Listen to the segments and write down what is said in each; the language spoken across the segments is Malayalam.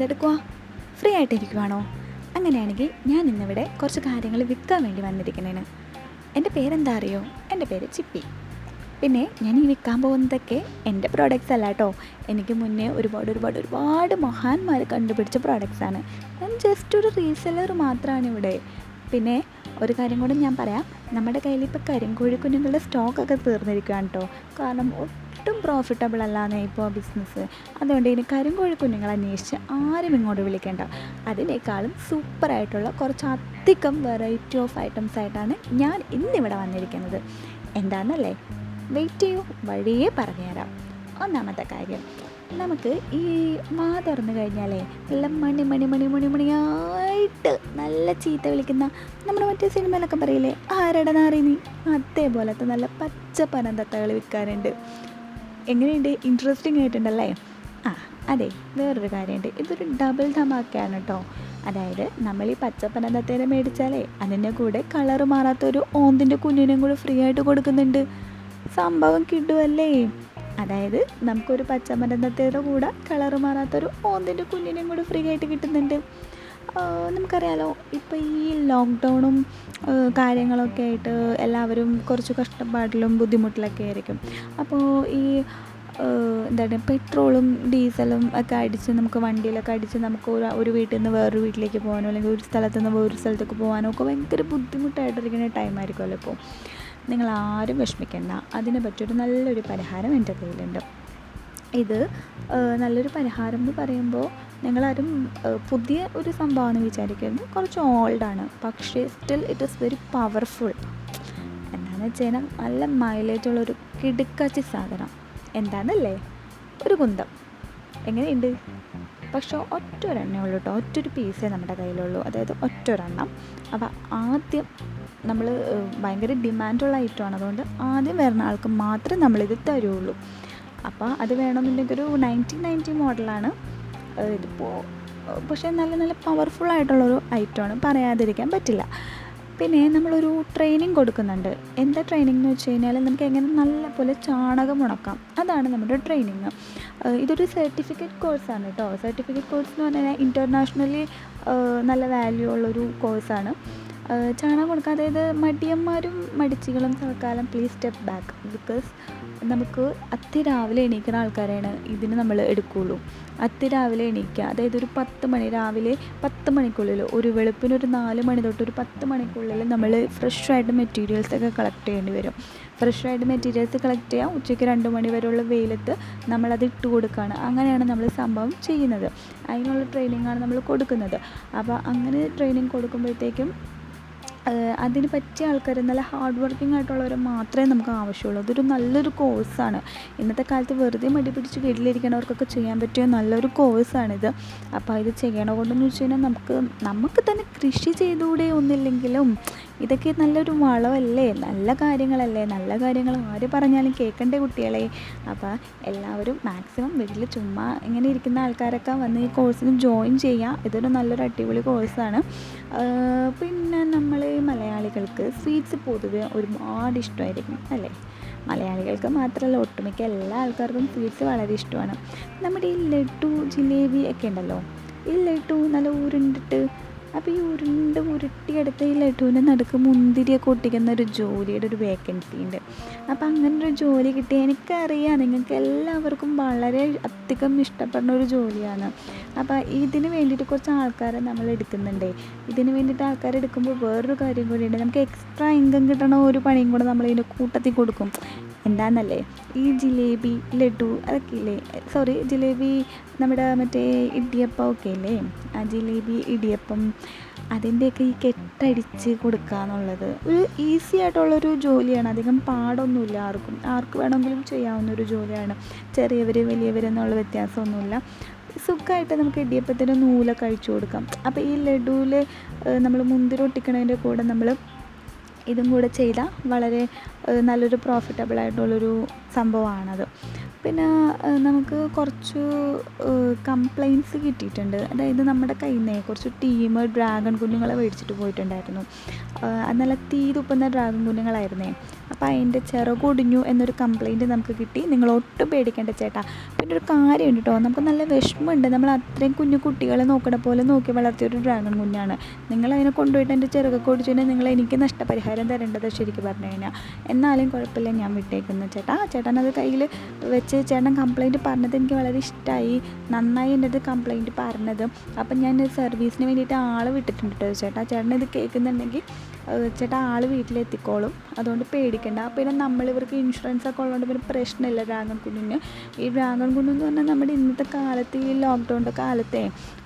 എന്തെടുക്കുക ഫ്രീ ആയിട്ടിരിക്കുവാണോ? അങ്ങനെയാണെങ്കിൽ ഞാൻ ഇന്നിവിടെ കുറച്ച് കാര്യങ്ങൾ വിൽക്കാൻ വേണ്ടി വന്നിരിക്കുന്നതാണ് എന്റെ പേരെന്താ അറിയോ? എന്റെ പേര് ചിപ്പി. പിന്നെ ഞാൻ ഈ വിൽക്കാൻ പോകുന്നതൊക്കെ എന്റെ പ്രോഡക്റ്റ്സ് അല്ല കേട്ടോ. എനിക്ക് മുന്നേ ഒരുപാട് ഒരുപാട് ഒരുപാട് മഹാന്മാർ കണ്ടുപിടിച്ച പ്രോഡക്റ്റ്സാണ് ഞാൻ ജസ്റ്റ് ഒരു റീസെല്ലർ മാത്രമാണ് ഇവിടെ. പിന്നെ ഒരു കാര്യം കൂടെ ഞാൻ പറയാം. നമ്മുടെ കയ്യിൽ ഇപ്പോൾ കരിങ്കോഴി കുഞ്ഞുങ്ങളുടെ സ്റ്റോക്കൊക്കെ തീർന്നിരിക്കുകയാണ് കേട്ടോ. കാരണം ഒട്ടും പ്രോഫിറ്റബിൾ അല്ലാന്ന് ഇപ്പോൾ ബിസിനസ് അതുകൊണ്ട് ഇനി കരിങ്കോഴി കുഞ്ഞുങ്ങൾ അന്വേഷിച്ച് ആരും ഇങ്ങോട്ട് വിളിക്കേണ്ട. അതിനേക്കാളും സൂപ്പറായിട്ടുള്ള കുറച്ച് അധികം വെറൈറ്റി ഓഫ് ഐറ്റംസ് ആയിട്ടാണ് ഞാൻ ഇന്നിവിടെ വന്നിരിക്കുന്നത്. എന്താണെന്നല്ലേ വെയിറ്റ് ചെയ്യൂ വഴിയേ പറഞ്ഞുതരാം ഒന്നാമത്തെ കാര്യം നമുക്ക് ഈ മാ തുറന്നു കഴിഞ്ഞാലേ നല്ല മണി മണി മണി മണി മണിയായിട്ട് നല്ല ചീത്ത വിളിക്കുന്ന നമ്മുടെ മറ്റേ സിനിമയിലൊക്കെ പറയില്ലേ ആരുടെ നീ? അതേപോലത്തെ നല്ല പച്ച പനന്തത്തകൾ വിൽക്കാനുണ്ട്. എങ്ങനെയുണ്ട്? ഇൻട്രസ്റ്റിംഗ് ആയിട്ടുണ്ടല്ലേ? ആ അതെ വേറൊരു കാര്യമുണ്ട്. ഇതൊരു ഡബിൾ ധമാക്കയാണ് കേട്ടോ അതായത് നമ്മൾ ഈ പച്ചപ്പനന്തത്തേനെ മേടിച്ചാലേ അതിന്റെ കൂടെ കളറ് മാറാത്തൊരു ഓന്തിന്റെ കുഞ്ഞിനെയും കൂടെ ഫ്രീ ആയിട്ട് കൊടുക്കുന്നുണ്ട്. സംഭവം കിട്ടുമല്ലേ അതായത് നമുക്കൊരു പച്ചമരന്തത്തേടെ കൂടെ കളറ് മാറാത്തൊരു ഓന്തിന്റെ കുഞ്ഞിനെയും കൂടെ ഫ്രീ ആയിട്ട് കിട്ടുന്നുണ്ട്. നമുക്കറിയാലോ ഇപ്പോൾ ഈ ലോക്ക്ഡൗണും കാര്യങ്ങളൊക്കെ ആയിട്ട് എല്ലാവരും കുറച്ച് കഷ്ടപ്പാടിലും ബുദ്ധിമുട്ടിലൊക്കെ ആയിരിക്കും. അപ്പോൾ ഈ എന്താണ് പെട്രോളും ഡീസലും ഒക്കെ അടിച്ച് നമുക്ക് വണ്ടിയിലൊക്കെ അടിച്ച് നമുക്ക് ഒരു ഒരു വീട്ടിൽ നിന്ന് വേറൊരു വീട്ടിലേക്ക് പോകാനോ അല്ലെങ്കിൽ ഒരു സ്ഥലത്ത് നിന്ന് വേറൊരു സ്ഥലത്തേക്ക് പോകാനോ ഒക്കെ ഭയങ്കര ബുദ്ധിമുട്ടായിട്ടിരിക്കുന്ന ടൈമായിരിക്കുമല്ലോ ഇപ്പോൾ നിങ്ങൾ ആരും വിഷമിക്കേണ്ട. അതിനെ പറ്റിയൊരു നല്ലൊരു പരിഹാരം എന്റെ കയ്യിലുണ്ട്. ഇത് നല്ലൊരു പരിഹാരം എന്ന് പറയുമ്പോൾ ഞങ്ങളാരും പുതിയ ഒരു സംഭവമാണെന്ന് വിചാരിക്കരുത്. കുറച്ച് ഓൾഡാണ് പക്ഷേ still it is very powerful എന്താണെന്ന് വെച്ച് കഴിഞ്ഞാൽ നല്ല മൈലേജ് ഉള്ളൊരു കിടുക്കാച്ചി സാധനം. എന്താണല്ലേ ഒരു കുന്തം. എങ്ങനെയുണ്ട്? പക്ഷേ ഒറ്റ ഒരെണ്ണേ ഉള്ളൂ കേട്ടോ. ഒറ്റൊരു പീസേ നമ്മുടെ കയ്യിലുള്ളൂ. അതായത് ഒറ്റ ഒരെണ്ണം അപ്പോൾ ആദ്യം നമ്മൾ ഭയങ്കര ഡിമാൻഡുള്ള ഐറ്റമാണ് അതുകൊണ്ട് ആദ്യം വരുന്ന ആൾക്ക് മാത്രമേ നമ്മളിത് തരുള്ളൂ. അപ്പോൾ അത് വേണമെന്നുണ്ടെങ്കിൽ ഒരു നയന്റീൻ നയന്റി മോഡലാണ് ഇതിപ്പോൾ പക്ഷേ നല്ല നല്ല പവർഫുൾ ആയിട്ടുള്ളൊരു ഐറ്റമാണ് പറയാതിരിക്കാൻ പറ്റില്ല. പിന്നെ നമ്മളൊരു ട്രെയിനിങ് കൊടുക്കുന്നുണ്ട്. എന്താ ട്രെയിനിങ് എന്ന് വെച്ച് കഴിഞ്ഞാൽ നമുക്ക് എങ്ങനെ നല്ലപോലെ ചാണകം ഉണക്കാം. അതാണ് നമ്മുടെ ട്രെയിനിങ് ഇതൊരു സർട്ടിഫിക്കറ്റ് കോഴ്സാണ് കേട്ടോ സർട്ടിഫിക്കറ്റ് കോഴ്സ് എന്ന് പറഞ്ഞാൽ ഇന്റർനാഷണലി നല്ല വാല്യൂ ഉള്ളൊരു കോഴ്സാണ് ചാണകം കൊടുക്കുക അതായത് മടിയന്മാരും മടിച്ചികളും തൽക്കാലം പ്ലീസ് സ്റ്റെപ്പ് ബാക്ക് ബിക്കോസ് നമുക്ക് അതിരാവിലെ എണീക്കുന്ന ആൾക്കാരെയാണ് ഇതിന് നമ്മൾ എടുക്കുകയുള്ളൂ അതിരാവിലെ എണീക്കുക. അതായത് ഒരു പത്ത് മണി രാവിലെ പത്ത് മണിക്കുള്ളിൽ ഒരു വെളുപ്പിന് ഒരു നാല് മണി തൊട്ട് ഒരു പത്ത് മണിക്കുള്ളിൽ നമ്മൾ ഫ്രഷായിട്ട് മെറ്റീരിയൽസ് ഒക്കെ കളക്ട് ചെയ്യേണ്ടി വരും. ഫ്രഷായിട്ട് മെറ്റീരിയൽസ് കളക്ട് ചെയ്യാം ഉച്ചയ്ക്ക് രണ്ട് മണി വരെയുള്ള വെയിലത്ത് നമ്മളത് ഇട്ട് കൊടുക്കുകയാണ്. അങ്ങനെയാണ് നമ്മൾ സംഭവം ചെയ്യുന്നത്. അതിനുള്ള ട്രെയിനിങ്ങാണ് നമ്മൾ കൊടുക്കുന്നത്. അപ്പോൾ അങ്ങനെ ട്രെയിനിങ് കൊടുക്കുമ്പോഴത്തേക്കും അതിന് പറ്റിയ ആൾക്കാർ നല്ല ഹാർഡ് വർക്കിംഗ് ആയിട്ടുള്ളവരെ മാത്രമേ നമുക്ക് ആവശ്യമുള്ളൂ. അതൊരു നല്ലൊരു കോഴ്സാണ് ഇന്നത്തെ കാലത്ത് വെറുതെ മടി പിടിച്ച് വീട്ടിലിരിക്കണവർക്കൊക്കെ ചെയ്യാൻ പറ്റിയ നല്ലൊരു കോഴ്സാണിത് അപ്പോൾ ഇത് ചെയ്യണ കൊണ്ടെന്ന് വെച്ച് കഴിഞ്ഞാൽ നമുക്ക് നമുക്ക് തന്നെ കൃഷി ചെയ്തുകൂടെ ഒന്നില്ലെങ്കിലും ഇതൊക്കെ നല്ലൊരു വളമല്ലേ? നല്ല കാര്യങ്ങളല്ലേ? നല്ല കാര്യങ്ങൾ ആര് പറഞ്ഞാലും കേൾക്കണ്ടേ കുട്ടികളെ? അപ്പോൾ എല്ലാവരും മാക്സിമം വീട്ടിൽ ചുമ്മാ ഇങ്ങനെ ഇരിക്കുന്ന ആൾക്കാരൊക്കെ വന്ന് ഈ കോഴ്സിന് ജോയിൻ ചെയ്യുക ഇതൊരു നല്ലൊരു അടിപൊളി കോഴ്സാണ് പിന്നെ നമ്മൾ മലയാളികൾക്ക് സ്വീറ്റ്സ് പൊതുവെ ഒരുപാട് ഇഷ്ടമായിരിക്കും അല്ലേ? മലയാളികൾക്ക് മാത്രമല്ല ഒട്ടുമിക്ക എല്ലാ ആൾക്കാർക്കും സ്വീറ്റ്സ് വളരെ ഇഷ്ടമാണ്. നമ്മുടെ ഈ ലഡു ജിലേബി ഒക്കെ ഉണ്ടല്ലോ? ഈ ലഡു നല്ല ഉരുണ്ടിട്ട് അപ്പോൾ ഈ ഉരുണ്ട് ഉരുട്ടിയെടുത്ത ഈ ലഡുവിന്റെ നടുക്ക് മുന്തിരിയൊക്കെ ഒട്ടിക്കുന്ന ഒരു ജോലിയുടെ ഒരു വേക്കൻസി ഉണ്ട്. അപ്പോൾ അങ്ങനെ ഒരു ജോലി കിട്ടി എനിക്കറിയാം. നിങ്ങൾക്ക് എല്ലാവർക്കും വളരെ അധികം ഇഷ്ടപ്പെടുന്ന ഒരു ജോലിയാണ്. അപ്പോൾ ഇതിന് വേണ്ടിയിട്ട് കുറച്ച് ആൾക്കാരെ നമ്മൾ എടുക്കുന്നുണ്ട്. ഇതിന് വേണ്ടിയിട്ട് ആൾക്കാരെ എടുക്കുമ്പോൾ വേറൊരു കാര്യം കൂടിയുണ്ട്. നമുക്ക് എക്സ്ട്രാ ഇൻകം കിട്ടണ ഒരു പണിയും കൂടെ നമ്മൾ ഇതിന്റെ കൂട്ടത്തിൽ കൊടുക്കും. എന്താണെന്നല്ലേ ഈ ജിലേബി ലഡു അതൊക്കെ ഇല്ലേ സോറി ജിലേബി നമ്മുടെ മറ്റേ ഇടിയപ്പം ഒക്കെ ആ ജിലേബി ഇടിയപ്പം അതിന്റെയൊക്കെ ഈ കെട്ടടിച്ച് കൊടുക്കുക എന്നുള്ളത് ഒരു ഈസി ആയിട്ടുള്ളൊരു ജോലിയാണ്. അധികം പാടൊന്നുമില്ല ആർക്കും. ആർക്ക് വേണമെങ്കിലും ചെയ്യാവുന്ന ഒരു ജോലിയാണ്. ചെറിയവർ വലിയവർ എന്നുള്ള വ്യത്യാസമൊന്നുമില്ല. സുഖമായിട്ട് നമുക്ക് ഇടിയപ്പത്തിന്റെ നൂലൊക്കെ അഴിച്ചു കൊടുക്കാം. അപ്പോൾ ഈ ലഡുവിൽ നമ്മൾ മുന്തിരി ഒട്ടിക്കണതിന്റെ കൂടെ നമ്മൾ ഇതും കൂടെ ചെയ്താൽ വളരെ നല്ലൊരു പ്രോഫിറ്റബിൾ ആയിട്ടുള്ളൊരു സംഭവമാണത്. പിന്നെ നമുക്ക് കുറച്ച് കംപ്ലയിൻസ് കിട്ടിയിട്ടുണ്ട്. അതായത് നമ്മുടെ കയ്യിൽ നിന്ന് കുറച്ച് ടീം ഡ്രാഗൺ കുഞ്ഞുങ്ങളെ മേടിച്ചിട്ട് പോയിട്ടുണ്ടായിരുന്നു. അത് നല്ല തീ തുപ്പുന്ന ഡ്രാഗൺ കുഞ്ഞുങ്ങളായിരുന്നേ അപ്പോൾ അതിന്റെ ചിറകൊടിഞ്ഞു എന്നൊരു കംപ്ലയിന്റ് നമുക്ക് കിട്ടി. നിങ്ങൾ ഒട്ടും പേടിക്കേണ്ട ചേട്ടാ. ഒരു കാര്യമുണ്ട് കേട്ടോ. നമുക്ക് നല്ല വിഷമമുണ്ട്. നമ്മൾ അത്രയും കുഞ്ഞു കുട്ടികളെ നോക്കണ പോലെ നോക്കി വളർത്തിയ ഒരു ഡ്രാഗൺ കുഞ്ഞാണ്. നിങ്ങൾ അതിനെ കൊണ്ടുപോയിട്ട് എന്റെ ചെറുകൊക്കെ ഓടിച്ചു കഴിഞ്ഞാൽ നിങ്ങൾ എനിക്ക് നഷ്ടപരിഹാരം തരേണ്ടത് ശരിക്കും പറഞ്ഞു കഴിഞ്ഞാൽ. എന്നാലും കുഴപ്പമില്ല ഞാൻ വിട്ടേക്കുന്നു. ചേട്ടാ ചേട്ടൻ അത് കയ്യിൽ വെച്ച് ചേട്ടൻ കംപ്ലൈന്റ് പറഞ്ഞത് എനിക്ക് വളരെ ഇഷ്ടമായി നന്നായി എന്റെ അത് കംപ്ലൈന്റ് പറഞ്ഞത്. അപ്പം ഞാൻ സർവീസിന് വേണ്ടിയിട്ട് ആൾ വിട്ടിട്ടുണ്ട് കേട്ടോ. ചേട്ടാ ചേട്ടൻ ഇത് കേൾക്കുന്നുണ്ടെങ്കിൽ ചേട്ടാ ആൾ വീട്ടിലെത്തിക്കോളും. അതുകൊണ്ട് പേടിക്കണ്ട. പിന്നെ നമ്മൾ ഇവർക്ക് ഇൻഷുറൻസ് ഒക്കെ ഉള്ളതുകൊണ്ട് പിന്നെ പ്രശ്നമില്ല ഡ്രാഗൺ കുഞ്ഞിന് ഈ ഡ്രാഗൺ കുഞ്ഞെന്ന് പറഞ്ഞാൽ നമ്മുടെ ഇന്നത്തെ കാലത്ത് ഈ ലോക്ക്ഡൗണിന്റെ കാലത്തെ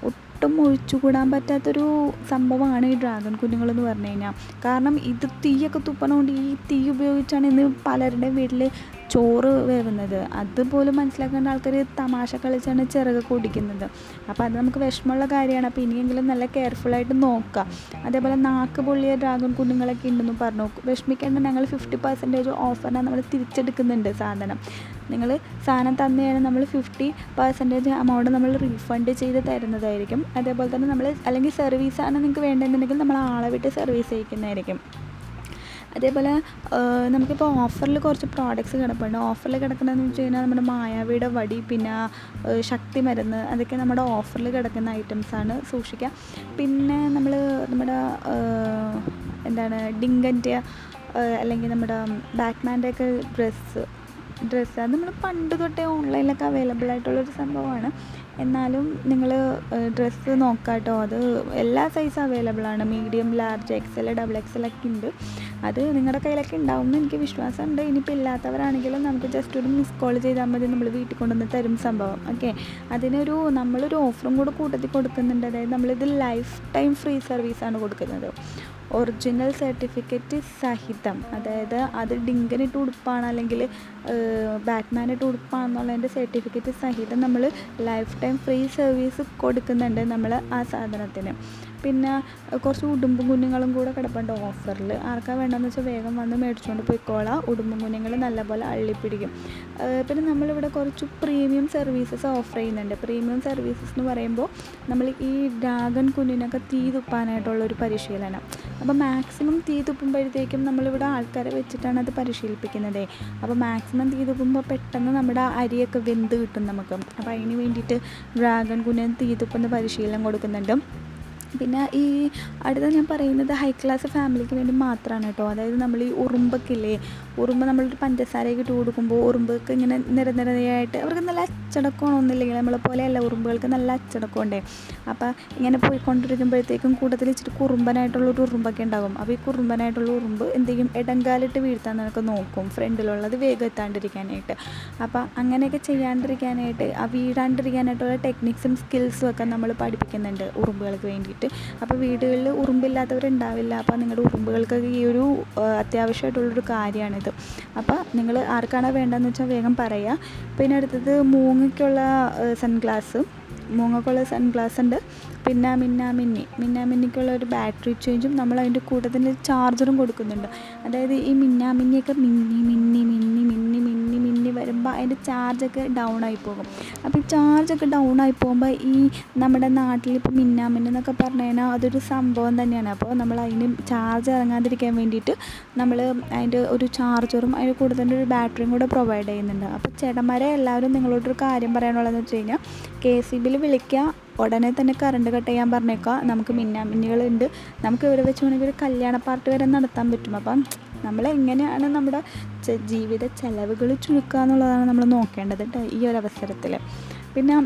ഒട്ടും ഒഴിച്ചുകൂടാൻ പറ്റാത്തൊരു സംഭവമാണ് ഈ ഡ്രാഗൺ കുഞ്ഞുങ്ങളെന്ന് പറഞ്ഞു കഴിഞ്ഞാൽ. കാരണം ഇത് തീയൊക്കെ തുപ്പണതുകൊണ്ട് ഈ തീ ഉപയോഗിച്ചാണ് ഇന്ന് പലരുടെയും വീട്ടിൽ ചോറ് വേവുന്നത്. അതുപോലും മനസ്സിലാക്കേണ്ട ആൾക്കാർ തമാശ കളിച്ചാണ് ചിറകൊക്കെ ഒടിക്കുന്നത് അപ്പോൾ അത് നമുക്ക് വിഷമമുള്ള കാര്യമാണ്. അപ്പോൾ ഇനിയെങ്കിലും നല്ല കെയർഫുള്ളായിട്ട് നോക്കുക അതേപോലെ നാക്ക് പൊള്ളിയ ഡ്രാഗൺ കുഞ്ഞുങ്ങളൊക്കെ ഉണ്ടെന്ന് പറഞ്ഞു. വിഷമിക്കേണ്ട ഞങ്ങൾ ഫിഫ്റ്റി പെർസെന്റേജ് ഓഫറിനാണ് നമ്മൾ തിരിച്ചെടുക്കുന്നുണ്ട് സാധനം. നിങ്ങൾ സാധനം തന്നു കഴിഞ്ഞാൽ നമ്മൾ ഫിഫ്റ്റി പെർസെന്റേജ് എമൗണ്ട് നമ്മൾ റീഫണ്ട് ചെയ്ത് തരുന്നതായിരിക്കും. അതേപോലെ തന്നെ നമ്മൾ അല്ലെങ്കിൽ സർവീസാണ് നിങ്ങൾക്ക് വേണ്ടതെന്നുണ്ടെങ്കിൽ നമ്മൾ ആളെ വിട്ട് സർവീസ് ചെയ്യിക്കുന്നതായിരിക്കും അതേപോലെ നമുക്കിപ്പോൾ ഓഫറിൽ കുറച്ച് പ്രോഡക്റ്റ്സ് കിടപ്പുണ്ട്. ഓഫറിൽ കിടക്കുന്നതെന്ന് വെച്ച് കഴിഞ്ഞാൽ നമ്മുടെ മായാവിയുടെ വടി പിന്നെ ശക്തി മരുന്ന് അതൊക്കെ നമ്മുടെ ഓഫറിൽ കിടക്കുന്ന ഐറ്റംസാണ് സൂക്ഷിക്കുക പിന്നെ നമ്മൾ നമ്മുടെ എന്താണ് ഡിങ്കന്റെ അല്ലെങ്കിൽ നമ്മുടെ ബാറ്റ്മാന്റെ ഒക്കെ ഡ്രസ്സ് ഡ്രസ്സ് അത് നമ്മൾ പണ്ട് തൊട്ടേ ഓൺലൈനിലൊക്കെ അവൈലബിൾ ആയിട്ടുള്ളൊരു സംഭവമാണ് എന്നാലും നിങ്ങൾ ഡ്രസ്സ് നോക്കാട്ടോ. അത് എല്ലാ സൈസ് അവൈലബിൾ ആണ്. Medium large XL double XL ഒക്കെ ഉണ്ട്. അത് നിങ്ങളുടെ കയ്യിലൊക്കെ ഉണ്ടാവും എന്ന് എനിക്ക് വിശ്വാസമുണ്ട്. ഇനിയിപ്പോൾ ഇല്ലാത്തവരാണെങ്കിലും നമുക്ക് ജസ്റ്റ് ഒരു മിസ് കോൾ ചെയ്താൽ മതി. നമ്മൾ വീട്ടിൽ കൊണ്ടുവന്ന് തരും സംഭവം. ഓക്കെ അതിനൊരു നമ്മളൊരു ഓഫറും കൂടെ കൂട്ടത്തിൽ കൊടുക്കുന്നുണ്ട്. അതായത് നമ്മളിത് ലൈഫ് ടൈം ഫ്രീ സർവീസാണ് കൊടുക്കുന്നത്. ഒറിജിനൽ സർട്ടിഫിക്കറ്റ് സഹിതം. അതായത് അത് ഡിങ്കനിട്ട് ഉടുപ്പാണ് അല്ലെങ്കിൽ ബാറ്റ്മാനിട്ട് ഉടുപ്പാണെന്നുള്ളതിന്റെ സർട്ടിഫിക്കറ്റ് സഹിതം നമ്മൾ ലൈഫ് ടൈം ഫ്രീ സർവീസ് കൊടുക്കുന്നുണ്ട് നമ്മൾ ആ സാധനത്തിന്. പിന്നെ കുറച്ച് ഉടുമ്പും കുഞ്ഞുങ്ങളും കൂടെ കിടപ്പുണ്ട് ഓഫറിൽ. ആർക്കാ വേണ്ടതെന്ന് വെച്ചാൽ വേഗം വന്ന് മേടിച്ചുകൊണ്ട് പോയിക്കോളാം. ഉടുമ്പും കുഞ്ഞുങ്ങൾ നല്ലപോലെ അള്ളിപ്പിടിക്കും. പിന്നെ നമ്മളിവിടെ കുറച്ച് പ്രീമിയം സർവീസസ് ഓഫർ ചെയ്യുന്നുണ്ട്. പ്രീമിയം സർവീസസ് എന്ന് പറയുമ്പോൾ നമ്മൾ ഈ ഡ്രാഗൺ കുഞ്ഞിനൊക്കെ തീ തുപ്പാനായിട്ടുള്ള ഒരു പരിശീലനം. അപ്പോൾ മാക്സിമം തീ തുപ്പുമ്പോഴത്തേക്കും നമ്മളിവിടെ ആൾക്കാരെ വെച്ചിട്ടാണ് അത് പരിശീലിപ്പിക്കുന്നത്. അപ്പോൾ മാക്സിമം തീ തുപ്പുമ്പോൾ പെട്ടെന്ന് നമ്മുടെ അരിയൊക്കെ വെന്ത് കിട്ടും നമുക്ക്. അപ്പോൾ അതിന് വേണ്ടിയിട്ട് ഡ്രാഗൺ കുഞ്ഞിന് തീ തുപ്പുന്ന പരിശീലനം കൊടുക്കുന്നുണ്ട്. പിന്നെ ഈ അടുത്ത ഞാൻ പറയുന്നത് ഹൈ ക്ലാസ് ഫാമിലിക്ക് വേണ്ടി മാത്രമാണ് കേട്ടോ. അതായത് നമ്മൾ ഈ ഉറുമ്പക്കില്ലേ ഉറുമ്പ് നമ്മളൊരു പഞ്ചസാരയൊക്കെ ഇട്ട് കൊടുക്കുമ്പോൾ ഉറുമ്പൊക്കെ ഇങ്ങനെ നിരനിരയായിട്ട് അവർക്ക് നല്ല അച്ചടക്കമാണൊന്നുമില്ലെങ്കിൽ നമ്മളെ പോലെയല്ല ഉറുമ്പുകൾക്ക് നല്ല അച്ചടക്കമുണ്ടേ. അപ്പോൾ ഇങ്ങനെ പോയിക്കൊണ്ടിരിക്കുമ്പോഴത്തേക്കും കൂട്ടത്തിൽ ഇച്ചിരി കുറുമ്പനായിട്ടുള്ള ഒരു ഉറുമ്പൊക്കെ ഉണ്ടാകും. അപ്പോൾ ഈ കുറുമ്പനായിട്ടുള്ള ഉറുമ്പ് എന്തെങ്കിലും ഇടങ്കാലിട്ട് വീഴ്ത്താൻ നിനക്ക് നോക്കും. ഫ്രണ്ടിലുള്ളത് വേഗം എത്താണ്ടിരിക്കാനായിട്ട് അപ്പോൾ അങ്ങനെയൊക്കെ ചെയ്യാണ്ടിരിക്കാനായിട്ട് ആ വീഴാണ്ടിരിക്കാനായിട്ടുള്ള ടെക്നിക്സും സ്കിൽസും ഒക്കെ നമ്മൾ പഠിപ്പിക്കുന്നുണ്ട് ഉറുമ്പുകൾക്ക് വേണ്ടിയിട്ട്. അപ്പോൾ വീടുകളിൽ ഉറുമ്പില്ലാത്തവരുണ്ടാവില്ല. അപ്പോൾ നിങ്ങളുടെ ഉറുമ്പുകൾക്കൊക്കെ ഈ ഒരു അത്യാവശ്യമായിട്ടുള്ളൊരു കാര്യമാണിത് അപ്പോൾ നിങ്ങൾ ആർക്കാണോ വേണ്ടതെന്ന് വെച്ചാൽ വേഗം പറയുക പിന്നെ അടുത്തത് മൂങ്ങയ്ക്കുള്ള സൺഗ്ലാസ്. മൂങ്ങക്കുള്ള സൺഗ്ലാസ് ഉണ്ട്. പിന്നെ മിന്ന മിന്നി. മിന്ന മിന്നിക്കുള്ള ഒരു ബാറ്ററി ചേഞ്ചും നമ്മൾ അതിന്റെ കൂടെ തന്നെ ചാർജറും കൊടുക്കുന്നുണ്ട്. അതായത് ഈ മിന്ന മിന്നിയൊക്കെ മിന്നി മിന്നി മിന്നി മിന്നി മിന്നി മിന്നി വരുമ്പോൾ അതിന്റെ ചാർജൊക്കെ ഡൗൺ ആയി പോകും. അപ്പോൾ ഈ ചാർജൊക്കെ ഡൗൺ ആയി പോകുമ്പോൾ ഈ നമ്മുടെ നാട്ടിൽ ഇപ്പോൾ എന്നൊക്കെ പറഞ്ഞു കഴിഞ്ഞാൽ അതൊരു സംഭവം തന്നെയാണ്. അപ്പോൾ നമ്മൾ അതിന് ചാർജ് ഇറങ്ങാതിരിക്കാൻ വേണ്ടിയിട്ട് നമ്മൾ അതിന്റെ ഒരു ചാർജറും അതിന്റെ കൂടെ തന്നെ ഒരു ബാറ്ററിയും കൂടെ പ്രൊവൈഡ് ചെയ്യുന്നുണ്ട്. അപ്പോൾ ചേട്ടന്മാരെ എല്ലാവരും നിങ്ങളോടൊരു കാര്യം പറയാനുള്ളതെന്ന് വെച്ച് കഴിഞ്ഞാൽ കെ സി ബിയിൽ വിളിക്കുക. ഉടനെ തന്നെ കറണ്ട് കട്ട് ചെയ്യാൻ പറഞ്ഞേക്കാം നമുക്ക് മിന്നാമിന്നികളുണ്ട് നമുക്ക് ഇവിടെ വെച്ച് വേണമെങ്കിൽ ഒരു കല്യാണ പാർട്ടി വരെ നടത്താൻ പറ്റും. അപ്പം നമ്മൾ എങ്ങനെയാണ് നമ്മുടെ ജീവിത ചെലവുകൾ ചുരുക്കുക എന്നുള്ളതാണ് നമ്മൾ നോക്കേണ്ടത് കേട്ടോ ഈ ഒരു അവസരത്തിൽ. പിന്നെ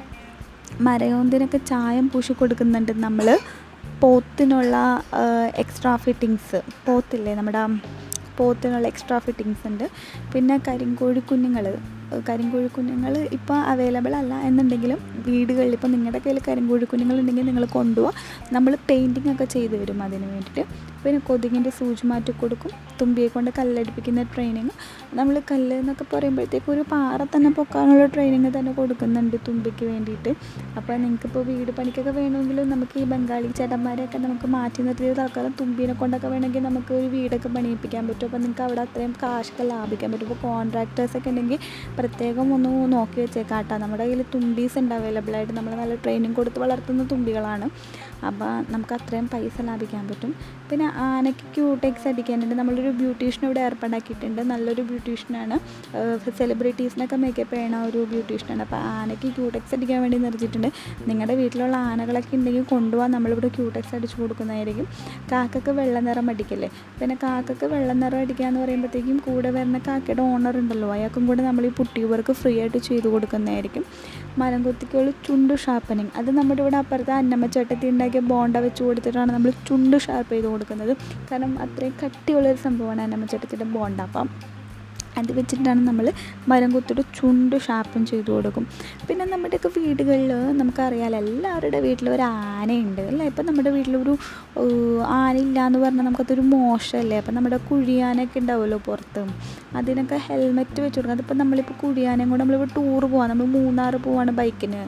മരയോന്തിനൊക്കെ ചായം പൂശി കൊടുക്കുന്നുണ്ട് നമ്മൾ. പോത്തിനുള്ള എക്സ്ട്രാ ഫിറ്റിങ്സ് പോത്തില്ലേ നമ്മുടെ പോത്തിനുള്ള എക്സ്ട്രാ ഫിറ്റിങ്സ് ഉണ്ട്. പിന്നെ കരിങ്കോഴി കുഞ്ഞുങ്ങൾ കരിങ്കോഴി കുഞ്ഞുങ്ങൾ ഇപ്പോൾ അവൈലബിൾ അല്ല എന്നുണ്ടെങ്കിലും വീടുകളിൽ ഇപ്പോൾ നിങ്ങളുടെ കയ്യിൽ കരിങ്കോഴി കുഞ്ഞുങ്ങൾ ഉണ്ടെങ്കിൽ നിങ്ങൾ കൊണ്ടുപോവുക നമ്മൾ പെയിന്റിംഗ് ഒക്കെ ചെയ്തു തരും അതിന് വേണ്ടിയിട്ട്. പിന്നെ കൊതുകിന്റെ സൂചി മാറ്റി കൊടുക്കും. തുമ്പിയെ കൊണ്ട് കല്ലടിപ്പിക്കുന്ന ട്രെയിനിങ് നമ്മൾ കല്ല് എന്നൊക്കെ പറയുമ്പോഴത്തേക്കും ഒരു പാറ തന്നെ പൊക്കാനുള്ള ട്രെയിനിങ് തന്നെ കൊടുക്കുന്നുണ്ട് തുമ്പിക്ക് വേണ്ടിയിട്ട്. അപ്പോൾ നിങ്ങൾക്കിപ്പോൾ വീട് പണിക്കൊക്കെ വേണമെങ്കിൽ നമുക്ക് ഈ ബംഗാളി ചേട്ടന്മാരെയൊക്കെ നമുക്ക് മാറ്റി നിർത്തിയ തൽക്കാലം തുമ്പിനെ കൊണ്ടൊക്കെ വേണമെങ്കിൽ നമുക്ക് ഒരു വീടൊക്കെ പണിയിപ്പിക്കാൻ പറ്റും. അപ്പോൾ നിങ്ങൾക്ക് അവിടെ അത്രയും കാശൊക്കെ ലാഭിക്കാൻ പറ്റും. ഇപ്പോൾ കോൺട്രാക്ടേഴ്സൊക്കെ ഉണ്ടെങ്കിൽ പ്രത്യേകം ഒന്ന് നോക്കി വെച്ചേക്കാം കേട്ടോ നമ്മുടെ കയ്യിൽ തുമ്പീസ് ഉണ്ട് അവൈലബിൾ ആയിട്ട്. നമ്മൾ നല്ല ട്രെയിനിങ് കൊടുത്ത് വളർത്തുന്ന തുമ്പികളാണ്. അപ്പോൾ നമുക്ക് അത്രയും പൈസ ലാഭിക്കാൻ പറ്റും. പിന്നെ ആനയ്ക്ക് ക്യൂടെക്സ് അടിക്കാനുണ്ട്. നമ്മളൊരു ഒരു ബ്യൂട്ടീഷ്യൻ ഇവിടെ ഏർപ്പാടാക്കിയിട്ടുണ്ട്. നല്ലൊരു ബ്യൂട്ടീഷ്യനാണ്. സെലിബ്രിറ്റീസിനൊക്കെ മേക്കപ്പ് ചെയ്യണ ഒരു ബ്യൂട്ടീഷ്യനാണ്. അപ്പോൾ ആനയ്ക്ക് ക്യൂടെക്സ് അടിക്കാൻ വേണ്ടി നിർത്തിയിട്ടുണ്ട്. നിങ്ങളുടെ വീട്ടിലുള്ള ആനകളൊക്കെ ഉണ്ടെങ്കിൽ കൊണ്ടുപോകാൻ നമ്മളിവിടെ ക്യൂടെക്സ് അടിച്ച് കൊടുക്കുന്നതായിരിക്കും. കാക്കക്ക് വെള്ള നിറം അടിക്കല്ലേ? പിന്നെ കാക്കക്ക് വെള്ള നിറം അടിക്കുക എന്ന് പറയുമ്പോഴത്തേക്കും കൂടെ വരുന്ന കാക്കയുടെ ഓണർ ഉണ്ടല്ലോ. അയാൾക്കും കൂടെ നമ്മൾ ഈ പുട്ടി വർക്ക് ഫ്രീ ആയിട്ട് ചെയ്തു കൊടുക്കുന്നതായിരിക്കും. മരം കൊത്തിക്കുള്ള ചുണ്ട് ഷാർപ്പനിങ് അത് നമ്മുടെ ഇവിടെ അപ്പുറത്തെ അന്നമ്മ ചട്ടത്തി ഉണ്ടാക്കിയ ബോണ്ട വെച്ച് കൊടുത്തിട്ടാണ് നമ്മൾ ചുണ്ട് ഷാർപ്പ് ചെയ്ത് കൊടുക്കുന്നത്. കാരണം അത്രയും കട്ടിയുള്ളൊരു സംഭവമാണ് അന്നമ്മ ചട്ടത്തിയുടെ ബോണ്ട. അപ്പം അത് വെച്ചിട്ടാണ് നമ്മൾ മരം കുത്തിട്ട് ചുണ്ട് ഷാർപ്പൻ ചെയ്ത് കൊടുക്കും. പിന്നെ നമ്മുടെയൊക്കെ വീടുകളിൽ നമുക്കറിയാലോ എല്ലാവരുടെ വീട്ടിലും ഒരു ആനയുണ്ട് അല്ലേ? ഇപ്പം നമ്മുടെ വീട്ടിലൊരു ആന ആനയില്ല എന്ന് പറഞ്ഞാൽ നമുക്കതൊരു മോശമല്ലേ? അപ്പം നമ്മുടെ കുഴിയാനൊക്കെ ഉണ്ടാവുമല്ലോ പുറത്ത്. അതിനൊക്കെ ഹെൽമെറ്റ് വെച്ച് കൊടുക്കുക അതിപ്പോൾ നമ്മളിപ്പോൾ കുഴിയാനയും കൂടെ നമ്മളിപ്പോൾ ടൂർ പോവാം. നമ്മൾ മൂന്നാർ പോവാണ് ബൈക്കിന്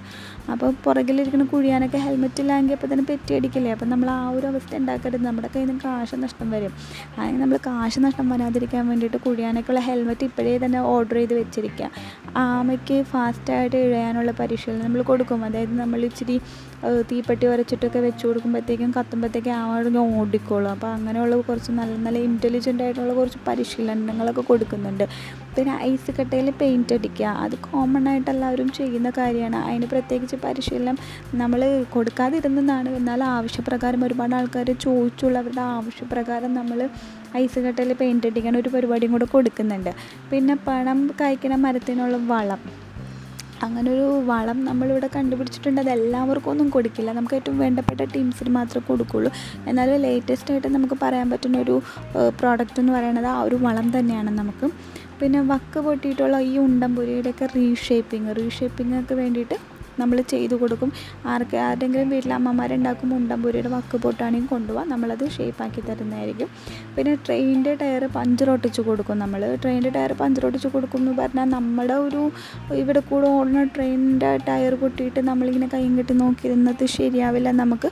അപ്പോൾ പുറകിലിരിക്കുന്ന കുഴിയാനൊക്കെ ഹെൽമെറ്റ് ഇല്ലെങ്കിൽ അപ്പോൾ തന്നെ പെറ്റി അടിക്കില്ലേ അപ്പം നമ്മൾ ആ ഒരു അവസ്ഥ ഉണ്ടാക്കരുത്. നമ്മുടെ കയ്യിൽ നിന്ന് കാശ് നഷ്ടം വരും. അതായത് നമ്മൾ കാശ് നഷ്ടം വരാതിരിക്കാൻ വേണ്ടിയിട്ട് കുഴിയാനൊക്കെയുള്ള ഹെൽമെറ്റ് ഇപ്പോഴേ തന്നെ ഓർഡർ ചെയ്ത് വെച്ചിരിക്കുക ആമയ്ക്ക് ഫാസ്റ്റായിട്ട് ഇഴയാനുള്ള പരിശീലനം നമ്മൾ കൊടുക്കും. അതായത് നമ്മൾ ഇച്ചിരി തീപ്പെട്ടി ഉരച്ചിട്ടൊക്കെ വെച്ച് കൊടുക്കുമ്പോഴത്തേക്കും കത്തുമ്പോഴത്തേക്കും ആവാണെങ്കിൽ ഓടിക്കോളും. അപ്പോൾ അങ്ങനെയുള്ള കുറച്ച് നല്ല നല്ല ഇന്റലിജന്റ് ആയിട്ടുള്ള കുറച്ച് പരിശീലനങ്ങളൊക്കെ കൊടുക്കുന്നുണ്ട്. പിന്നെ ഐസ് കട്ടയിൽ പെയിന്റ് അടിക്കുക. അത് കോമൺ ആയിട്ട് എല്ലാവരും ചെയ്യുന്ന കാര്യമാണ്. അതിന് പ്രത്യേകിച്ച് പരിശീലനം നമ്മൾ കൊടുക്കാതിരുന്നതാണ്. എന്നാൽ ആവശ്യപ്രകാരം ഒരുപാട് ആൾക്കാർ ചോദിച്ചുള്ള അവരുടെ ആവശ്യപ്രകാരം നമ്മൾ ഐസ് കട്ടയിൽ പെയിന്റ് അടിക്കാൻ ഒരു പരിപാടിയും കൂടെ കൊടുക്കുന്നുണ്ട്. പിന്നെ പണം കായ്ക്കുന്ന മരത്തിനുള്ള വളം. അങ്ങനൊരു വളം നമ്മളിവിടെ കണ്ടുപിടിച്ചിട്ടുണ്ട്. അത് എല്ലാവർക്കും ഒന്നും കൊടുക്കില്ല. നമുക്ക് ഏറ്റവും വേണ്ടപ്പെട്ട ടീംസിന് മാത്രമേ കൊടുക്കുള്ളൂ. എന്നാലും ലേറ്റസ്റ്റ് ആയിട്ട് നമുക്ക് പറയാൻ പറ്റുന്ന ഒരു പ്രോഡക്റ്റ് എന്ന് പറയുന്നത് ആ ഒരു വളം തന്നെയാണ് നമുക്ക്. പിന്നെ വക്ക് പൊട്ടിയിട്ടുള്ള ഈ ഉണ്ടംപുരിയുടെയൊക്കെ റീഷേപ്പിംഗ് റീഷേപ്പിംഗൊക്കെ വേണ്ടിയിട്ട് നമ്മൾ ചെയ്തു കൊടുക്കും. ആർക്ക് ആരുടെങ്കിലും വീട്ടിൽ അമ്മമാരുണ്ടാക്കും ഉണ്ടംപുരിയുടെ വക്ക് പൊട്ടാണെങ്കിൽ കൊണ്ടുപോകാം നമ്മളത് ഷേപ്പാക്കി തരുന്നതായിരിക്കും. പിന്നെ ട്രെയിനിന്റെ ടയർ പഞ്ചർ ഒട്ടിച്ച് കൊടുക്കും നമ്മൾ ട്രെയിനിന്റെ ടയർ പഞ്ചർ ഒട്ടിച്ച് കൊടുക്കും എന്ന് പറഞ്ഞാൽ നമ്മുടെ ഒരു ഇവിടെ കൂടെ ഓടുന്ന ട്രെയിനിന്റെ ടയർ പൊട്ടിയിട്ട് നമ്മളിങ്ങനെ കൈയും കെട്ടി നോക്കിയിരുന്നത് ശരിയാവില്ല. നമുക്ക്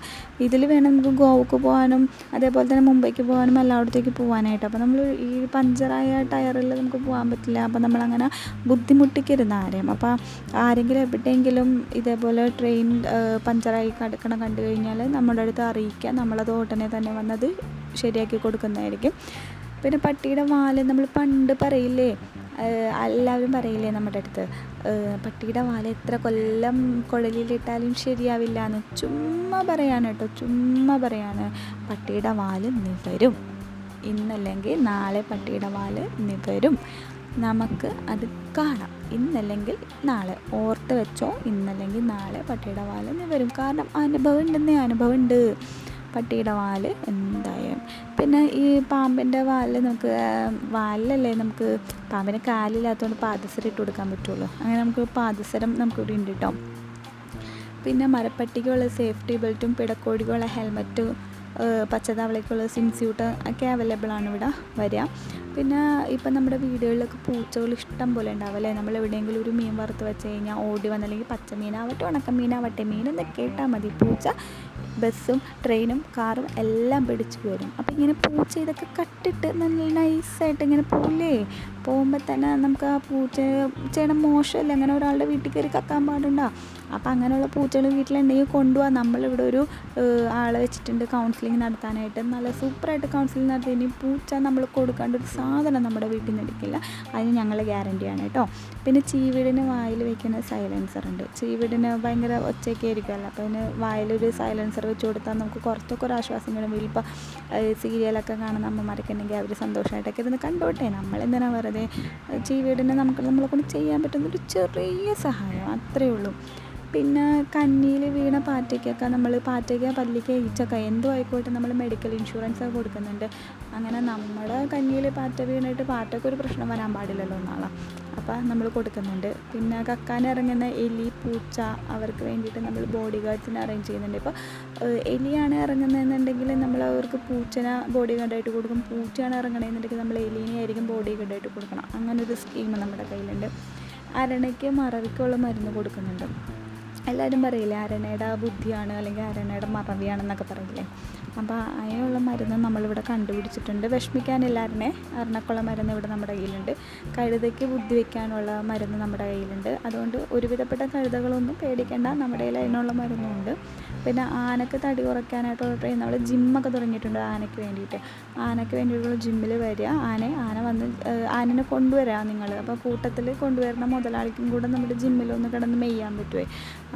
ഇതിൽ വേണം നമുക്ക് ഗോവക്ക് പോകാനും അതേപോലെ തന്നെ മുംബൈക്ക് പോകാനും എല്ലായിടത്തേക്ക് പോകാനായിട്ട് അപ്പോൾ നമ്മൾ ഈ പഞ്ചറായ ടയറിൽ നമുക്ക് പോകാൻ പറ്റില്ല. അപ്പോൾ നമ്മളങ്ങനെ ബുദ്ധിമുട്ടിക്കരുത് ആരെയും. അപ്പോൾ ആരെങ്കിലും എവിടെയെങ്കിലും ഇതേപോലെ ട്രെയിൻ പഞ്ചറായി കിടക്കണ കണ്ടു കഴിഞ്ഞാൽ നമ്മുടെ അടുത്ത് അറിയിക്കുക നമ്മളത് ഉടനെ തന്നെ വന്നത് ശരിയാക്കി കൊടുക്കുന്നതായിരിക്കും. പിന്നെ പട്ടിയുടെ വാൽ നമ്മൾ പണ്ട് പറയില്ലേ എല്ലാവരും പറയില്ലേ നമ്മുടെ അടുത്ത് പട്ടിയുടെ വാൽ എത്ര കൊല്ലം കുഴലിലിട്ടാലും ശരിയാവില്ല എന്ന് ചുമ്മാ പറയാണ് കേട്ടോ ചുമ്മാ പറയാണ്. പട്ടിയുടെ വാൽ നിവരും. ഇന്നല്ലെങ്കിൽ നാളെ പട്ടിയുടെ വാൽ നിവരും. നമുക്ക് അത് കാണാം. ഇന്നല്ലെങ്കിൽ നാളെ ഓർത്ത് വെച്ചോ. ഇന്നല്ലെങ്കിൽ നാളെ പട്ടിയുടെ വാൽ നിവരും കാരണം അനുഭവം ഉണ്ടെന്നേ അനുഭവം ഉണ്ട് പട്ടിയുടെ വാൽ എന്തായാലും. പിന്നെ ഈ പാമ്പിന്റെ വാൽ നമുക്ക് വാലിലല്ലേ നമുക്ക് പാമ്പിന് കാലില്ലാത്തതുകൊണ്ട് പാദസരം ഇട്ട് കൊടുക്കാൻ പറ്റുള്ളൂ. അങ്ങനെ നമുക്ക് പാദസരം നമുക്കിവിടെ ഉണ്ട് കേട്ടോ പിന്നെ മരപ്പട്ടിക്കുള്ള സേഫ്റ്റി ബെൽറ്റും പിടക്കോടിക്കുള്ള ഹെൽമറ്റ് പച്ചതവളയ്ക്കുള്ള സ്യൂട്ട് ഒക്കെ അവൈലബിൾ ആണ് ഇവിടെ വരിക. പിന്നെ ഇപ്പം നമ്മുടെ വീടുകളിലൊക്കെ പൂച്ചകൾ ഇഷ്ടം പോലെ ഉണ്ടാവും അല്ലേ? നമ്മൾ എവിടെയെങ്കിലും ഒരു മീൻ വറുത്ത് വെച്ച് കഴിഞ്ഞാൽ ഓടി വന്നല്ലെങ്കിൽ പച്ചമീനാവട്ടെ ഉണക്കമീനാവട്ടെ എന്നൊക്കെ ഇട്ടാൽ മതി. പൂച്ച ബസ്സും ട്രെയിനും കാറും എല്ലാം പിടിച്ചു വരും. അപ്പം ഇങ്ങനെ പൂച്ച ഇതൊക്കെ കട്ടിട്ട് നല്ല നൈസായിട്ട് ഇങ്ങനെ പോകില്ലേ പോകുമ്പോൾ തന്നെ നമുക്ക് ആ പൂച്ച ചേട്ടൻ മോശമല്ലേ? അങ്ങനെ ഒരാളുടെ വീട്ടിൽ കയറി കക്കാൻ പാടുണ്ടോ? അപ്പം അങ്ങനെയുള്ള പൂച്ചകൾ വീട്ടിലുണ്ടെങ്കിൽ കൊണ്ടുപോകാം നമ്മളിവിടെ ഒരു ആളെ വെച്ചിട്ടുണ്ട് കൗൺസിലിംഗ് നടത്താനായിട്ട്. നല്ല സൂപ്പറായിട്ട് കൗൺസിലിംഗ് നടത്തി. ഇനി പൂച്ച നമ്മൾ കൊടുക്കേണ്ട ഒരു സാധനം നമ്മുടെ വീട്ടിൽ നിന്ന് എടുക്കില്ല. അതിന് ഞങ്ങൾ ഗ്യാരണ്ടിയാണ് കേട്ടോ. പിന്നെ ചീവീടിന് വായിൽ വയ്ക്കുന്ന സൈലൻസർ ഉണ്ട്. ചീവീടിന് ഭയങ്കര ഒച്ചയൊക്കെ ആയിരിക്കുമല്ലോ അപ്പോൾ അതിന് വായിലൊരു സൈലൻസർ വെച്ച് കൊടുത്താൽ നമുക്ക് കുറച്ചൊക്കെ ഒരു ആശ്വാസം കിട്ടും. ഇപ്പോൾ സീരിയലൊക്കെ കാണുന്ന അമ്മമാരൊക്കെ ഉണ്ടെങ്കിൽ അവർ സന്തോഷമായിട്ടൊക്കെ ഇരുന്ന് കണ്ടോട്ടെ. നമ്മളെന്തിനാണ് വെറുതെ? ചീവീടിന് നമുക്ക് നമ്മളെ കൊണ്ട് ചെയ്യാൻ പറ്റുന്ന ഒരു ചെറിയ സഹായം. അത്രയേ ഉള്ളൂ. പിന്നെ കന്നിയിൽ വീണ പാറ്റയ്ക്കൊക്കെ നമ്മൾ പാറ്റയ്ക്ക പല്ലിക്ക ഈച്ചക്ക എന്തോ ആയിക്കോട്ടെ നമ്മൾ മെഡിക്കൽ ഇൻഷുറൻസ് ഒക്കെ കൊടുക്കുന്നുണ്ട്. അങ്ങനെ നമ്മുടെ കന്നിയിൽ പാറ്റ വീണിട്ട് പാറ്റയ്ക്ക് ഒരു പ്രശ്നം വരാൻ പാടില്ലല്ലോ നാളെ അപ്പോൾ നമ്മൾ കൊടുക്കുന്നുണ്ട്. പിന്നെ കക്കാൻ ഇറങ്ങുന്ന എലി പൂച്ച അവർക്ക് വേണ്ടിയിട്ട് നമ്മൾ ബോഡി ഗാർഡ്സിനെ അറേഞ്ച് ചെയ്യുന്നുണ്ട്. ഇപ്പോൾ എലിയാണ് ഇറങ്ങുന്നതെന്നുണ്ടെങ്കിൽ നമ്മൾ അവർക്ക് പൂച്ചനെ ബോഡി ഗാർഡായിട്ട് കൊടുക്കും. പൂച്ചയാണ് ഇറങ്ങണമെന്നുണ്ടെങ്കിൽ നമ്മൾ എലീനെ ആയിരിക്കും ബോഡി ഗാർഡായിട്ട് കൊടുക്കണം. അങ്ങനൊരു സ്കീം നമ്മുടെ കയ്യിലുണ്ട്. അരണയ്ക്ക് മറവിക്കുള്ള മരുന്ന് കൊടുക്കുന്നുണ്ട്. എല്ലാവരും പറയില്ലേ അരണയുടെ ബുദ്ധിയാണ് അല്ലെങ്കിൽ അരണയുടെ മറവിയാണെന്നൊക്കെ പറയില്ലേ? അപ്പോൾ അതിനുള്ള മരുന്ന് നമ്മളിവിടെ കണ്ടുപിടിച്ചിട്ടുണ്ട്. വിഷമിക്കാനില്ല അരണെ അരണക്കുള്ള മരുന്ന് ഇവിടെ നമ്മുടെ കയ്യിലുണ്ട്. കഴുതയ്ക്ക് ബുദ്ധി വയ്ക്കാനുള്ള മരുന്ന് നമ്മുടെ കയ്യിലുണ്ട്. അതുകൊണ്ട് ഒരുവിധപ്പെട്ട കഴുതകളൊന്നും പേടിക്കേണ്ട. നമ്മുടെ കയ്യിൽ അതിനുള്ള മരുന്നുണ്ട്. പിന്നെ ആനക്ക് തടി കുറയ്ക്കാനായിട്ട് നമ്മൾ ജിമ്മൊക്കെ തുടങ്ങിയിട്ടുണ്ട് ആനയ്ക്ക് വേണ്ടിയിട്ട്. ആനയ്ക്ക് വേണ്ടിയിട്ടുള്ള ജിമ്മിൽ വരിക. ആന ആന വന്ന് ആനനെ കൊണ്ടുവരാം നിങ്ങൾ അപ്പോൾ കൂട്ടത്തിൽ കൊണ്ടുവരുന്ന മുതലാളിക്കും കൂടെ നമ്മുടെ ജിമ്മിലൊന്ന് കിടന്ന് മെയ്യാൻ പറ്റുമേ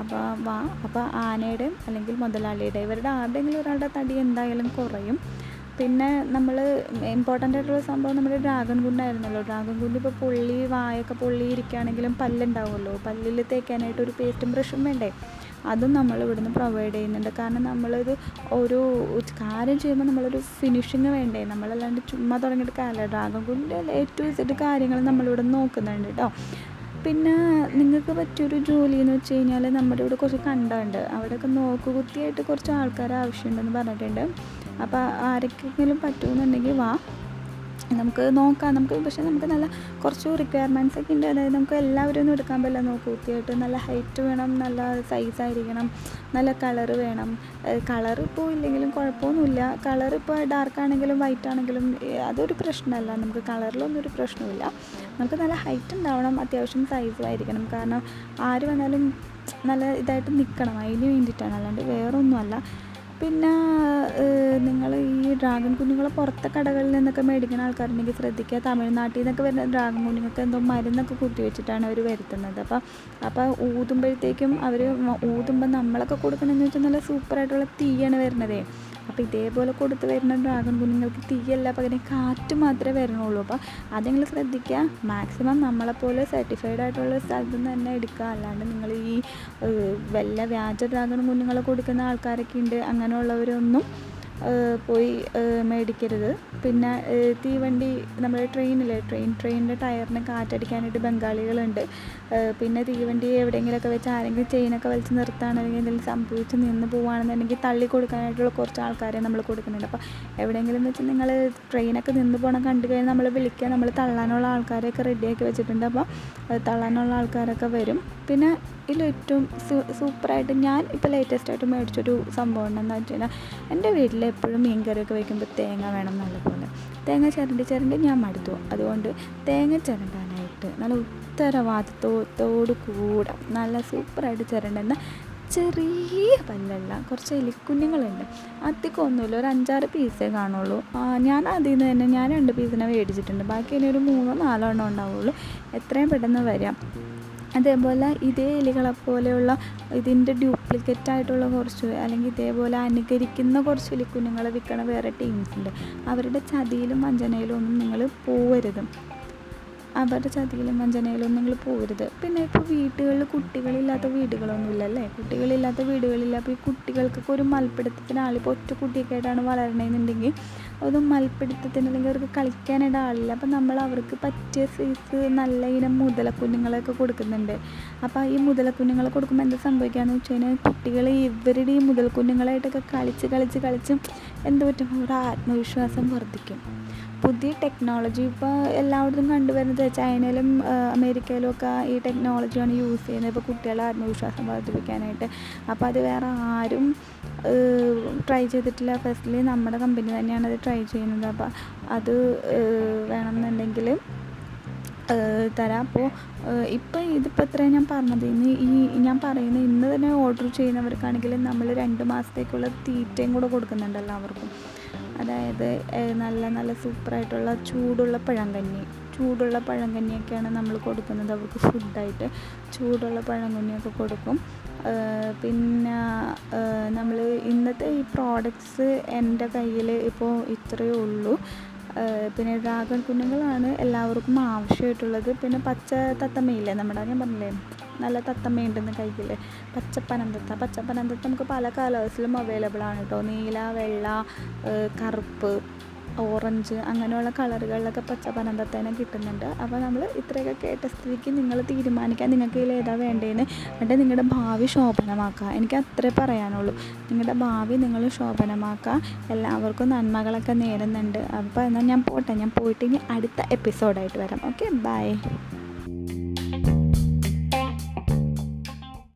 അപ്പോൾ വാ അപ്പോൾ ആനയുടെ അല്ലെങ്കിൽ മുതലാളിയുടെ ഇവരുടെ ആരുടെങ്കിലും ഒരാളുടെ തടി എന്തായാലും കുറയും. പിന്നെ നമ്മൾ ഇമ്പോർട്ടന്റ് ആയിട്ടുള്ള സംഭവം നമ്മുടെ ഡ്രാഗൺ കുണ്ടായിരുന്നല്ലോ ഡ്രാഗൺ കുണ്ട് ഇപ്പോൾ പുള്ളി വായൊക്കെ പൊള്ളിയിരിക്കുകയാണെങ്കിലും പല്ലുണ്ടാവുമല്ലോ. പല്ലിൽ തേക്കാനായിട്ട് ഒരു പേസ്റ്റും ബ്രഷും വേണ്ടേ? അതും നമ്മൾ ഇവിടുന്ന് പ്രൊവൈഡ് ചെയ്യുന്നുണ്ട്. കാരണം നമ്മളിത് ഒരു കാര്യം ചെയ്യുമ്പോൾ നമ്മളൊരു ഫിനിഷിങ് വേണ്ടേ? നമ്മളല്ലാണ്ട് ചുമ്മാ തുടങ്ങിയിട്ട് കാര്യമില്ല. ഡ്രാഗൺ കുണ്ടിൽ ഏറ്റവും ഇസിട്ട് കാര്യങ്ങൾ നമ്മളിവിടെ നോക്കുന്നുണ്ട് കേട്ടോ. പിന്നെ നിങ്ങൾക്ക് പറ്റിയൊരു ജോലി എന്ന് വെച്ച് കഴിഞ്ഞാൽ നമ്മുടെ ഇവിടെ കുറച്ച് കണ്ടുണ്ട് അവിടെയൊക്കെ നോക്കുകുത്തിയായിട്ട് കുറച്ച് ആൾക്കാർ ആവശ്യമുണ്ടെന്ന് പറഞ്ഞിട്ടുണ്ട്. അപ്പോൾ ആരൊക്കെങ്കിലും പറ്റുമെന്നുണ്ടെങ്കിൽ വാ. നമുക്ക് നോക്കാം. നമുക്ക് പക്ഷേ നമുക്ക് നല്ല കുറച്ച് റിക്വയർമെന്റ്സ് ഒക്കെ ഉണ്ട്. അതായത് നമുക്ക് എല്ലാവരും ഒന്നും എടുക്കാൻ പറ്റില്ല. നോക്കൂ കുത്തിയായിട്ട് നല്ല ഹൈറ്റ് വേണം നല്ല സൈസ് ആയിരിക്കണം നല്ല കളർ വേണം. കളർ ഇപ്പോൾ ഇല്ലെങ്കിലും കുഴപ്പമൊന്നുമില്ല. കളർ ഇപ്പോൾ ഡാർക്ക് ആണെങ്കിലും വൈറ്റ് ആണെങ്കിലും അതൊരു പ്രശ്നമല്ല. നമുക്ക് കളറിലൊന്നും ഒരു പ്രശ്നമില്ല നമുക്ക് നല്ല ഹൈറ്റ് ഉണ്ടാവണം. അത്യാവശ്യം സൈസും ആയിരിക്കണം. കാരണം ആര് വന്നാലും നല്ല ഇതായിട്ട് നിൽക്കണം. അതിന് വേണ്ടിയിട്ടാണ്. അല്ലാണ്ട് വേറൊന്നുമല്ല. പിന്നെ നിങ്ങൾ ഈ ഡ്രാഗൺ കുഞ്ഞുങ്ങളെ പുറത്തെ കടകളിൽ നിന്നൊക്കെ മേടിക്കുന്ന ആൾക്കാരുണ്ടെങ്കിൽ ശ്രദ്ധിക്കുക. തമിഴ്നാട്ടിൽ നിന്നൊക്കെ വരുന്ന ഡ്രാഗൺ കുഞ്ഞുങ്ങൾക്ക് എന്തോ മരുന്നൊക്കെ കുത്തി വെച്ചിട്ടാണ് അവർ വരുത്തുന്നത്. അപ്പോൾ അപ്പോൾ ഊതുമ്പോഴത്തേക്കും അവർ ഊതുമ്പോൾ നമ്മളൊക്കെ കൊടുക്കണമെന്ന് വെച്ചാൽ നല്ല സൂപ്പറായിട്ടുള്ള തീയാണ് വരുന്നതേ. അപ്പോൾ ഇതേപോലെ കൊടുത്ത് വരുന്ന ഡ്രാഗൺ കുഞ്ഞുങ്ങൾക്ക് തീയല്ല പകരം കാറ്റ് മാത്രമേ വരണുള്ളൂ. അപ്പോൾ അത് നിങ്ങൾ ശ്രദ്ധിക്കുക. മാക്സിമം നമ്മളെപ്പോലെ സർട്ടിഫൈഡ് ആയിട്ടുള്ള സ്ഥലത്ത് നിന്ന് തന്നെ എടുക്കുക. അല്ലാണ്ട് നിങ്ങൾ ഈ വല്ല വ്യാജ ഡ്രാഗൺ കുഞ്ഞുങ്ങളെ കൊടുക്കുന്ന ആൾക്കാരൊക്കെ ഉണ്ട് അങ്ങനെയുള്ളവരൊന്നും പോയി മേടിക്കരുത്. പിന്നെ തീവണ്ടി നമ്മുടെ ട്രെയിനിലെ ട്രെയിൻ ട്രെയിനിന്റെ ടയറിന് കാറ്റടിക്കാനായിട്ട് ബംഗാളികളുണ്ട്. പിന്നെ തീവണ്ടി എവിടെയെങ്കിലുമൊക്കെ വെച്ച് ആരെങ്കിലും ചെയിനൊക്കെ വലിച്ച് നിർത്തുകയാണെങ്കിൽ എന്തെങ്കിലും സംഭവിച്ച് നിന്ന് പോവുകയാണെന്നുണ്ടെങ്കിൽ തള്ളി കൊടുക്കാനായിട്ടുള്ള കുറച്ച് ആൾക്കാരെ നമ്മൾ കൊടുക്കുന്നുണ്ട്. അപ്പോൾ എവിടെയെങ്കിലും വെച്ച് നിങ്ങൾ ട്രെയിനൊക്കെ നിന്ന് പോകണം കണ്ടു കഴിഞ്ഞാൽ നമ്മൾ വിളിക്കുക. നമ്മൾ തള്ളാനുള്ള ആൾക്കാരെയൊക്കെ റെഡിയാക്കി വെച്ചിട്ടുണ്ട്. അപ്പോൾ തള്ളാനുള്ള ആൾക്കാരൊക്കെ വരും. പിന്നെ ഇതിലേറ്റവും സൂപ്പറായിട്ട് ഞാൻ ഇപ്പോൾ ലേറ്റസ്റ്റ് ആയിട്ട് മേടിച്ചൊരു സംഭവം ഉണ്ടെന്ന് വെച്ച് കഴിഞ്ഞാൽ എന്റെ വീട്ടിൽ എപ്പോഴും മീൻകറിയൊക്കെ വയ്ക്കുമ്പോൾ തേങ്ങ വേണം നല്ലപോലെ തേങ്ങ ചിരണ്ടി ചിരണ്ടി ഞാൻ മടുത്തു. അതുകൊണ്ട് തേങ്ങ ചിരണ്ടാനായിട്ട് നല്ല ഉത്തരവാദിത്വത്തോടു കൂടെ. നല്ല സൂപ്പറായിട്ട് ചിരണ്ടെന്ന ചെറിയ പല്ലുള്ള കുറച്ച് എലിക്കുഞ്ഞുങ്ങളുണ്ട്. അധികം ഒന്നുമില്ല ഒരു അഞ്ചാറ് പീസേ കാണുള്ളൂ. ഞാൻ അതിൽ നിന്ന് തന്നെ ഞാൻ രണ്ട് പീസിനെ മേടിച്ചിട്ടുണ്ട്. ബാക്കി ഇനി ഒരു മൂന്നോ നാലോ എണ്ണം ഉണ്ടാവുള്ളൂ. എത്രയും പെട്ടെന്ന് വരാം. അതേപോലെ ഇതേ എലികളെ പോലെയുള്ള ഇതിന്റെ ഡ്യൂപ്ലിക്കേറ്റ് ആയിട്ടുള്ള കുറച്ച് അല്ലെങ്കിൽ ഇതേപോലെ അനുകരിക്കുന്ന കുറച്ച് എലിക്കുഞ്ഞുങ്ങളെ വിൽക്കണ വേറെ ടീംസ് ഉണ്ട് അവരുടെ ചതിയിലും വഞ്ചനയിലും ഒന്നും നിങ്ങൾ പോവരുത്. അവരുടെ ചതിയിലും വഞ്ചനയിലും നിങ്ങൾ പോകരുത് പിന്നെ ഇപ്പോൾ വീടുകളിൽ കുട്ടികളില്ലാത്ത വീടുകളൊന്നുമില്ല അല്ലേ കുട്ടികളില്ലാത്ത വീടുകളില്ല അപ്പോൾ ഈ കുട്ടികൾക്കൊക്കെ ഒരു മൽപ്പിടുത്തത്തിനാളിപ്പോൾ ഒറ്റ കുട്ടിയൊക്കെ ആയിട്ടാണ് വളരണമെന്നുണ്ടെങ്കിൽ അത് മൽപ്പിടുത്തത്തിന് അല്ലെങ്കിൽ അവർക്ക് കളിക്കാനിടാളില്ല അപ്പോൾ നമ്മൾ അവർക്ക് പറ്റിയ സൈസ് നല്ല ഇനം മുതലക്കുഞ്ഞുങ്ങളെയൊക്കെ കൊടുക്കുന്നുണ്ട്. അപ്പോൾ ഈ മുതലക്കുഞ്ഞുങ്ങളെ കൊടുക്കുമ്പോൾ എന്താ സംഭവിക്കുകയെന്ന് വെച്ച് കഴിഞ്ഞാൽ കുട്ടികൾ ഇവരുടെ ഈ മുതൽക്കുഞ്ഞുങ്ങളായിട്ടൊക്കെ കളിച്ച് കളിച്ച് കളിച്ച് എന്ത് പറ്റും അവരുടെ ആത്മവിശ്വാസം വർദ്ധിക്കും. പുതിയ ടെക്നോളജി ഇപ്പോൾ എല്ലായിടത്തും കണ്ടുവരുന്നത് ചൈനയിലും അമേരിക്കയിലും ഒക്കെ ഈ ടെക്നോളജിയാണ് യൂസ് ചെയ്യുന്നത്. ഇപ്പോൾ കുട്ടികളെ ആത്മവിശ്വാസം വർദ്ധിപ്പിക്കാനായിട്ട്. അപ്പോൾ അത് വേറെ ആരും ട്രൈ ചെയ്തിട്ടില്ല. ഫസ്റ്റ്ലി നമ്മുടെ കമ്പനി തന്നെയാണ് അത് ട്രൈ ചെയ്യുന്നത്. അപ്പോൾ അത് വേണമെന്നുണ്ടെങ്കിൽ തരാം. അപ്പോൾ ഇപ്പം ഇതിപ്പോൾ എത്രയാണ് ഞാൻ പറഞ്ഞത്? ഇന്ന് ഈ ഞാൻ പറയുന്ന ഇന്ന് തന്നെ ഓർഡർ ചെയ്യുന്നവർക്കാണെങ്കിൽ നമ്മൾ രണ്ട് മാസത്തേക്കുള്ള തീറ്റയും കൂടെ കൊടുക്കുന്നുണ്ടല്ലോ എല്ലാവർക്കും അതായത് നല്ല നല്ല സൂപ്പറായിട്ടുള്ള ചൂടുള്ള പഴങ്കഞ്ഞി. ചൂടുള്ള പഴങ്കഞ്ഞിയൊക്കെയാണ് നമ്മൾ കൊടുക്കുന്നത്. അവർക്ക് ഫുഡായിട്ട് ചൂടുള്ള പഴങ്കഞ്ഞിയൊക്കെ കൊടുക്കും. പിന്നെ നമ്മൾ ഇന്നത്തെ ഈ പ്രോഡക്റ്റ്സ് എന്റെ കയ്യിൽ ഇപ്പോൾ ഇത്രയേ ഉള്ളൂ. പിന്നെ ഡ്രാഗൺ കുഞ്ഞുങ്ങളാണ് എല്ലാവർക്കും ആവശ്യമായിട്ടുള്ളത്. പിന്നെ പച്ച തത്തമ്മയില്ലേ നമ്മുടെ ഞാൻ പറഞ്ഞില്ലേ നല്ല തത്തമ്മയുണ്ടെന്ന് കയ്യിൽ പച്ചപ്പനന്തത്ത പച്ചപ്പനന്തത്ത നമുക്ക് പല കളേഴ്സിലും അവൈലബിൾ ആണ് കേട്ടോ. നീല വെള്ള കറുപ്പ്. ഓറഞ്ച് അങ്ങനെയുള്ള കളറുകളിലൊക്കെ പച്ച പനന്തത്തേനെ കിട്ടുന്നുണ്ട്. അപ്പോൾ നമ്മൾ ഇത്രയൊക്കെ കേട്ട സ്ഥിതിക്ക് നിങ്ങൾ തീരുമാനിക്കാൻ നിങ്ങൾക്ക് ഇതിൽ ഏതാ വേണ്ടതെന്ന് എന്നിട്ട് നിങ്ങളുടെ ഭാവി ശോഭനമാക്കുക. എനിക്ക് അത്രേ പറയാനുള്ളൂ. നിങ്ങളുടെ ഭാവി നിങ്ങൾ ശോഭനമാക്കുക. എല്ലാവർക്കും നന്മകളൊക്കെ നേരുന്നുണ്ട്. അപ്പോൾ എന്നാൽ ഞാൻ പോട്ടെ. ഞാൻ പോയിട്ട് ഇനി അടുത്ത എപ്പിസോഡായിട്ട് വരാം. Okay bye